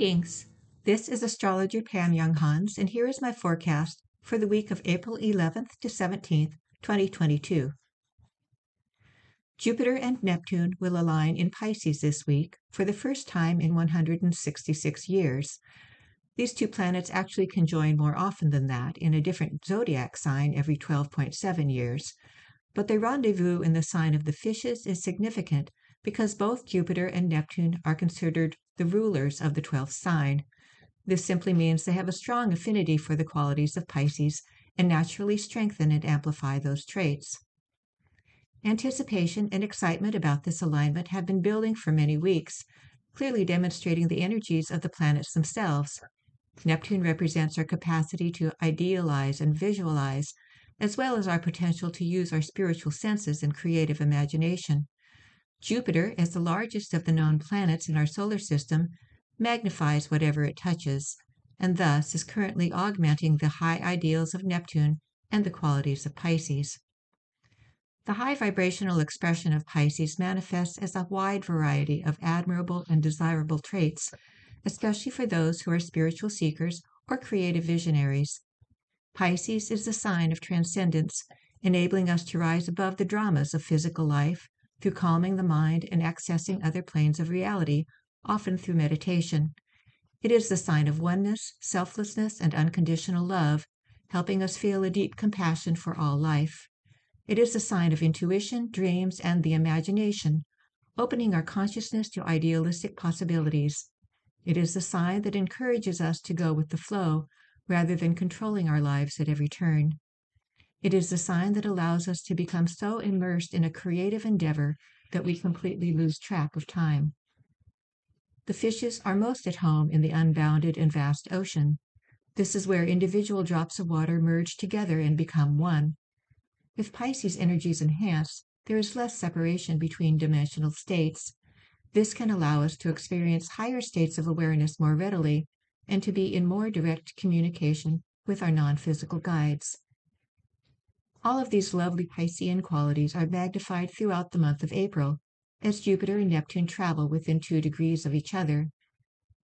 Greetings. This is astrologer Pam Younghans, and here is my forecast for the week of April 11th to 17th, 2022. Jupiter and Neptune will align in Pisces this week for the first time in 166 years. These two planets actually conjoin more often than that in a different zodiac sign every 12.7 years, but their rendezvous in the sign of the fishes is significant because both Jupiter and Neptune are considered the rulers of the 12th sign. This simply means they have a strong affinity for the qualities of Pisces and naturally strengthen and amplify those traits. Anticipation and excitement about this alignment have been building for many weeks, clearly demonstrating the energies of the planets themselves. Neptune represents our capacity to idealize and visualize, as well as our potential to use our spiritual senses and creative imagination. Jupiter, as the largest of the known planets in our solar system, magnifies whatever it touches, and thus is currently augmenting the high ideals of Neptune and the qualities of Pisces. The high vibrational expression of Pisces manifests as a wide variety of admirable and desirable traits, especially for those who are spiritual seekers or creative visionaries. Pisces is the sign of transcendence, enabling us to rise above the dramas of physical life through calming the mind and accessing other planes of reality, often through meditation. It is the sign of oneness, selflessness, and unconditional love, helping us feel a deep compassion for all life. It is the sign of intuition, dreams, and the imagination, opening our consciousness to idealistic possibilities. It is the sign that encourages us to go with the flow rather than controlling our lives at every turn. It is the sign that allows us to become so immersed in a creative endeavor that we completely lose track of time. The fishes are most at home in the unbounded and vast ocean. This is where individual drops of water merge together and become one. If Pisces energy is enhanced, there is less separation between dimensional states. This can allow us to experience higher states of awareness more readily and to be in more direct communication with our non physical guides. All of these lovely Piscean qualities are magnified throughout the month of April, as Jupiter and Neptune travel within two degrees of each other.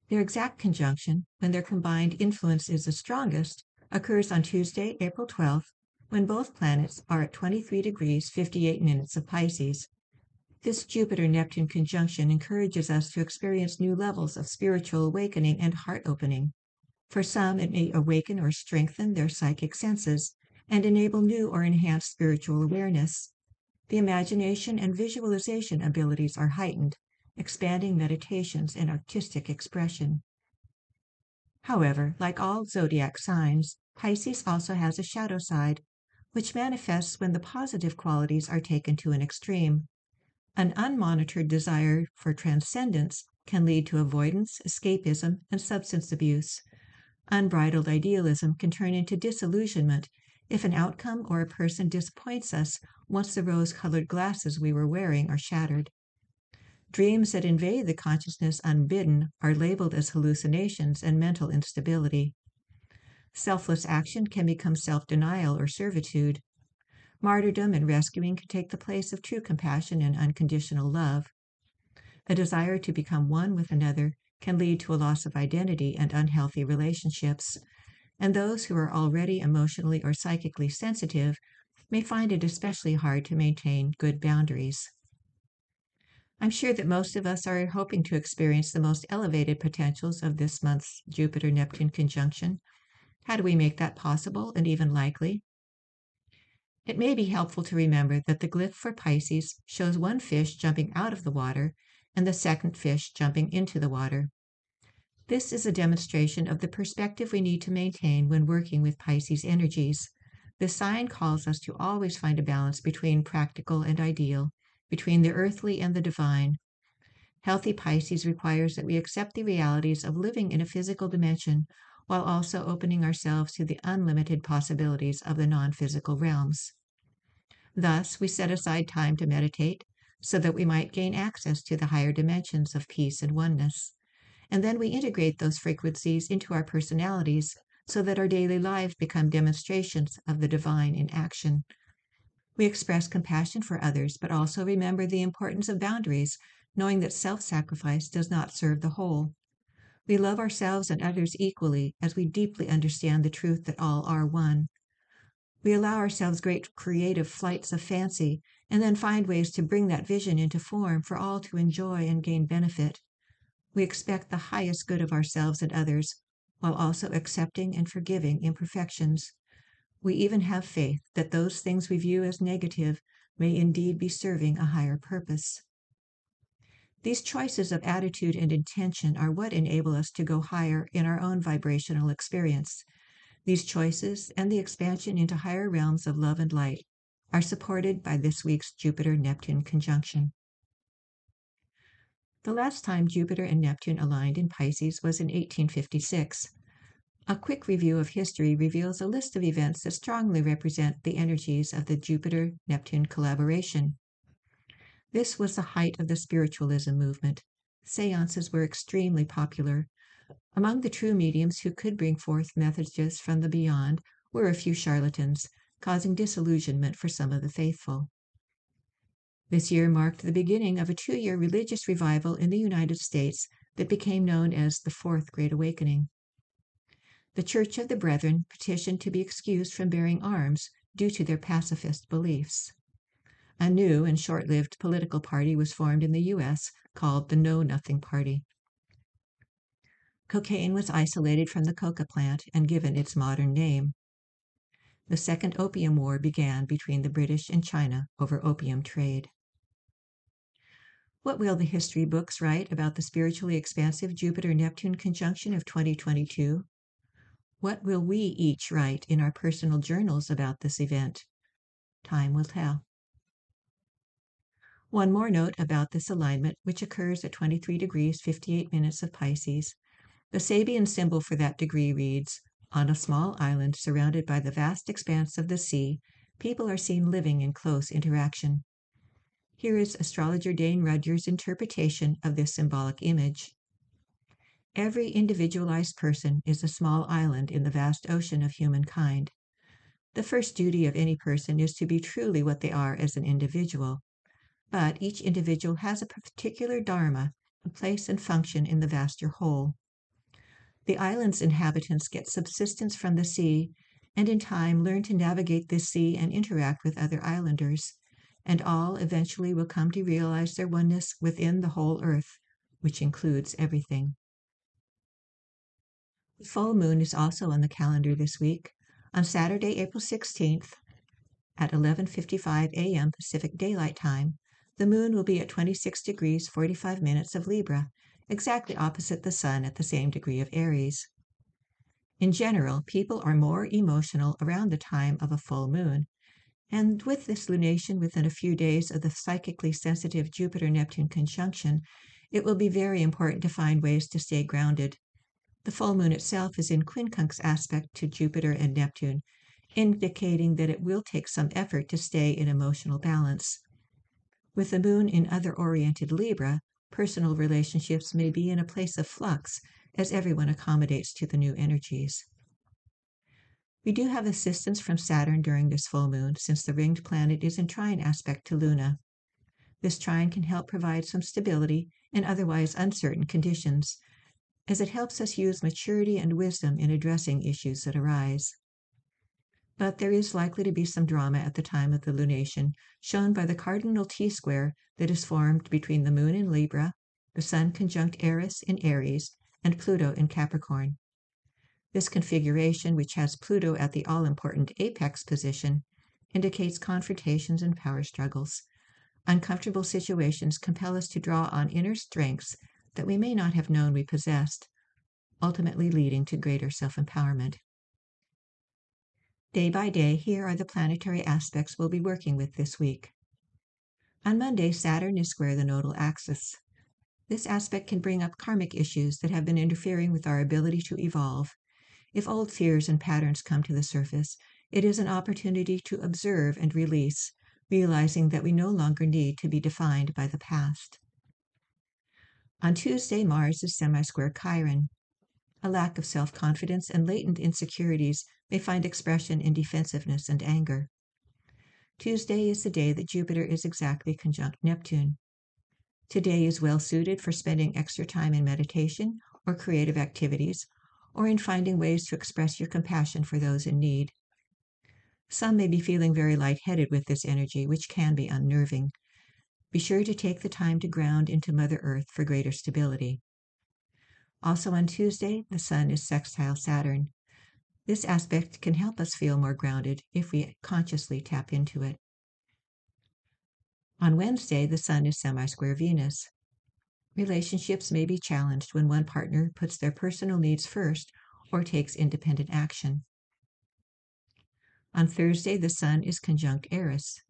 Their exact conjunction, when their combined influence is the strongest, occurs on Tuesday, April 12th, when both planets are at 23 degrees 58 minutes of Pisces. This Jupiter Neptune conjunction encourages us to experience new levels of spiritual awakening and heart opening. For some, it may awaken or strengthen their psychic senses, and enable new or enhanced spiritual awareness. The imagination and visualization abilities are heightened, expanding meditations and artistic expression. However, like all zodiac signs, Pisces also has a shadow side, which manifests when the positive qualities are taken to an extreme. An unmonitored desire for transcendence can lead to avoidance, escapism, and substance abuse. Unbridled idealism can turn into disillusionment if an outcome or a person disappoints us once the rose colored glasses we were wearing are shattered. Dreams that invade the consciousness unbidden are labeled as hallucinations and mental instability. Selfless action can become self denial or servitude. Martyrdom and rescuing can take the place of true compassion and unconditional love. A desire to become one with another can lead to a loss of identity and unhealthy relationships and those who are already emotionally or psychically sensitive may find it especially hard to maintain good boundaries. I'm sure that most of us are hoping to experience the most elevated potentials of this month's Jupiter Neptune conjunction. How do we make that possible and even likely? It may be helpful to remember that the glyph for Pisces shows one fish jumping out of the water and the second fish jumping into the water. This is a demonstration of the perspective we need to maintain when working with Pisces energies. The sign calls us to always find a balance between practical and ideal, between the earthly and the divine. Healthy Pisces requires that we accept the realities of living in a physical dimension while also opening ourselves to the unlimited possibilities of the non physical realms. Thus, we set aside time to meditate so that we might gain access to the higher dimensions of peace and oneness. And then we integrate those frequencies into our personalities so that our daily lives become demonstrations of the divine in action. We express compassion for others, but also remember the importance of boundaries, knowing that self sacrifice does not serve the whole. We love ourselves and others equally as we deeply understand the truth that all are one. We allow ourselves great creative flights of fancy and then find ways to bring that vision into form for all to enjoy and gain benefit. We expect the highest good of ourselves and others while also accepting and forgiving imperfections. We even have faith that those things we view as negative may indeed be serving a higher purpose. These choices of attitude and intention are what enable us to go higher in our own vibrational experience. These choices and the expansion into higher realms of love and light are supported by this week's Jupiter Neptune conjunction. The last time Jupiter and Neptune aligned in Pisces was in 1856. A quick review of history reveals a list of events that strongly represent the energies of the Jupiter Neptune collaboration. This was the height of the spiritualism movement. Seances were extremely popular. Among the true mediums who could bring forth messages from the beyond were a few charlatans, causing disillusionment for some of the faithful. This year marked the beginning of a two year religious revival in the United States that became known as the Fourth Great Awakening the Church of the Brethren petitioned to be excused from bearing arms due to their pacifist beliefs. A new and short lived political party was formed in the U.S. called the Know Nothing Party. Cocaine was isolated from the coca plant and given its modern name. The Second Opium War began between the British and China over opium trade. What will the history books write about the spiritually expansive Jupiter Neptune conjunction of 2022? What will we each write in our personal journals about this event? Time will tell. One more note about this alignment, which occurs at 23 degrees 58 minutes of Pisces. The Sabian symbol for that degree reads On a small island surrounded by the vast expanse of the sea, people are seen living in close interaction. Here is astrologer Dane Rudhyar's interpretation of this symbolic image. Every individualized person is a small island in the vast ocean of humankind. The first duty of any person is to be truly what they are as an individual. But each individual has a particular dharma, a place and function in the vaster whole. The island's inhabitants get subsistence from the sea, and in time learn to navigate this sea and interact with other islanders, and all eventually will come to realize their oneness within the whole earth, which includes everything. The full moon is also on the calendar this week. On Saturday, April 16th at 11:55 a.m. Pacific Daylight Time, the moon will be at 26 degrees 45 minutes of Libra, exactly opposite the sun at the same degree of Aries. In general, people are more emotional around the time of a full moon, and with this lunation within a few days of the psychically sensitive Jupiter Neptune conjunction, it will be very important to find ways to stay grounded the full moon itself is in quincunx aspect to Jupiter and Neptune, indicating that it will take some effort to stay in emotional balance. With the moon in other oriented Libra, personal relationships may be in a place of flux as everyone accommodates to the new energies. We do have assistance from Saturn during this full moon since the ringed planet is in trine aspect to Luna. This trine can help provide some stability in otherwise uncertain conditions, as it helps us use maturity and wisdom in addressing issues that arise. But there is likely to be some drama at the time of the lunation, shown by the cardinal T square that is formed between the moon in Libra, the sun conjunct Eris in Aries, and Pluto in Capricorn. This configuration, which has Pluto at the all important apex position, indicates confrontations and power struggles. Uncomfortable situations compel us to draw on inner strengths that we may not have known we possessed, ultimately leading to greater self empowerment. Day by day, here are the planetary aspects we'll be working with this week. On Monday, Saturn is square the nodal axis. This aspect can bring up karmic issues that have been interfering with our ability to evolve. If old fears and patterns come to the surface, it is an opportunity to observe and release, realizing that we no longer need to be defined by the past. On Tuesday, Mars is semi square Chiron. A lack of self confidence and latent insecurities may find expression in defensiveness and anger. Tuesday is the day that Jupiter is exactly conjunct Neptune. Today is well suited for spending extra time in meditation or creative activities, or in finding ways to express your compassion for those in need. Some may be feeling very lightheaded with this energy, which can be unnerving. Be sure to take the time to ground into Mother Earth for greater stability. Also on Tuesday, the Sun is sextile Saturn. This aspect can help us feel more grounded if we consciously tap into it. On Wednesday, the Sun is semi square Venus. Relationships may be challenged when one partner puts their personal needs first or takes independent action. On Thursday, the Sun is conjunct Eris.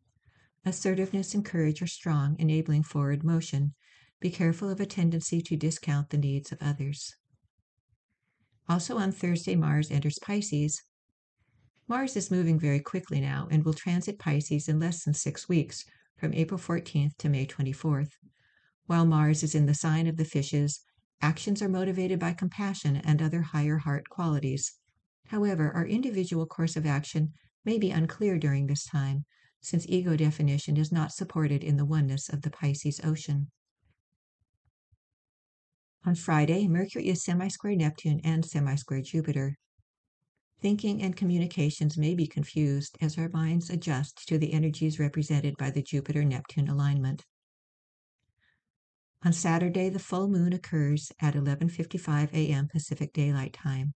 Assertiveness and courage are strong, enabling forward motion. Be careful of a tendency to discount the needs of others. Also on Thursday, Mars enters Pisces. Mars is moving very quickly now and will transit Pisces in less than six weeks, from April 14th to May 24th. While Mars is in the sign of the fishes, actions are motivated by compassion and other higher heart qualities. However, our individual course of action may be unclear during this time, since ego definition is not supported in the oneness of the Pisces ocean. On Friday, Mercury is semi square Neptune and semi square Jupiter. Thinking and communications may be confused as our minds adjust to the energies represented by the Jupiter Neptune alignment. On Saturday, the full moon occurs at 11:55 a.m. Pacific Daylight Time.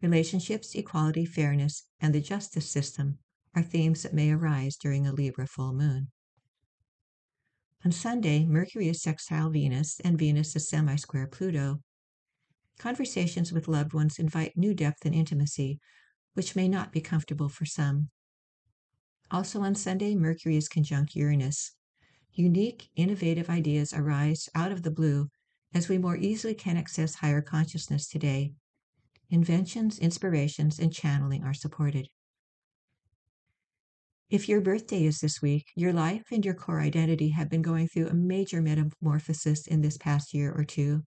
Relationships, equality, fairness, and the justice system are themes that may arise during a Libra full moon. On Sunday, Mercury is sextile Venus and Venus is semi square Pluto. Conversations with loved ones invite new depth and intimacy, which may not be comfortable for some. Also on Sunday, Mercury is conjunct Uranus. Unique, innovative ideas arise out of the blue as we more easily can access higher consciousness today. Inventions, inspirations, and channeling are supported. If your birthday is this week, your life and your core identity have been going through a major metamorphosis in this past year or two.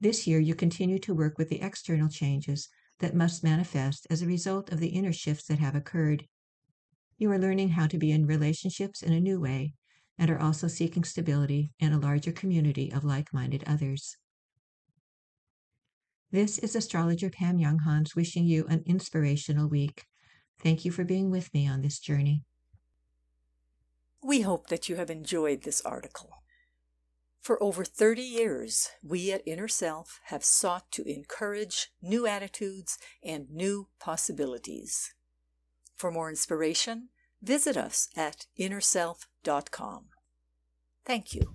This year, you continue to work with the external changes that must manifest as a result of the inner shifts that have occurred. You are learning how to be in relationships in a new way and are also seeking stability in a larger community of like minded others. This is astrologer Pam Younghans wishing you an inspirational week. Thank you for being with me on this journey. We hope that you have enjoyed this article. For over 30 years, we at Inner Self have sought to encourage new attitudes and new possibilities. For more inspiration, visit us at innerself.com. Thank you.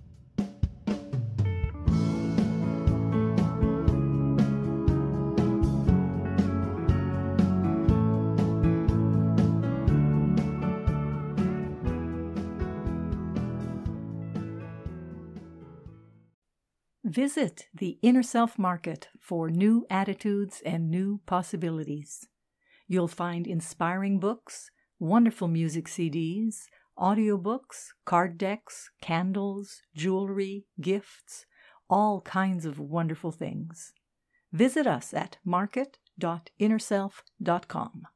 Visit the Inner Self Market for new attitudes and new possibilities. You'll find inspiring books, wonderful music CDs, audiobooks, card decks, candles, jewelry, gifts, all kinds of wonderful things. Visit us at market.innerself.com.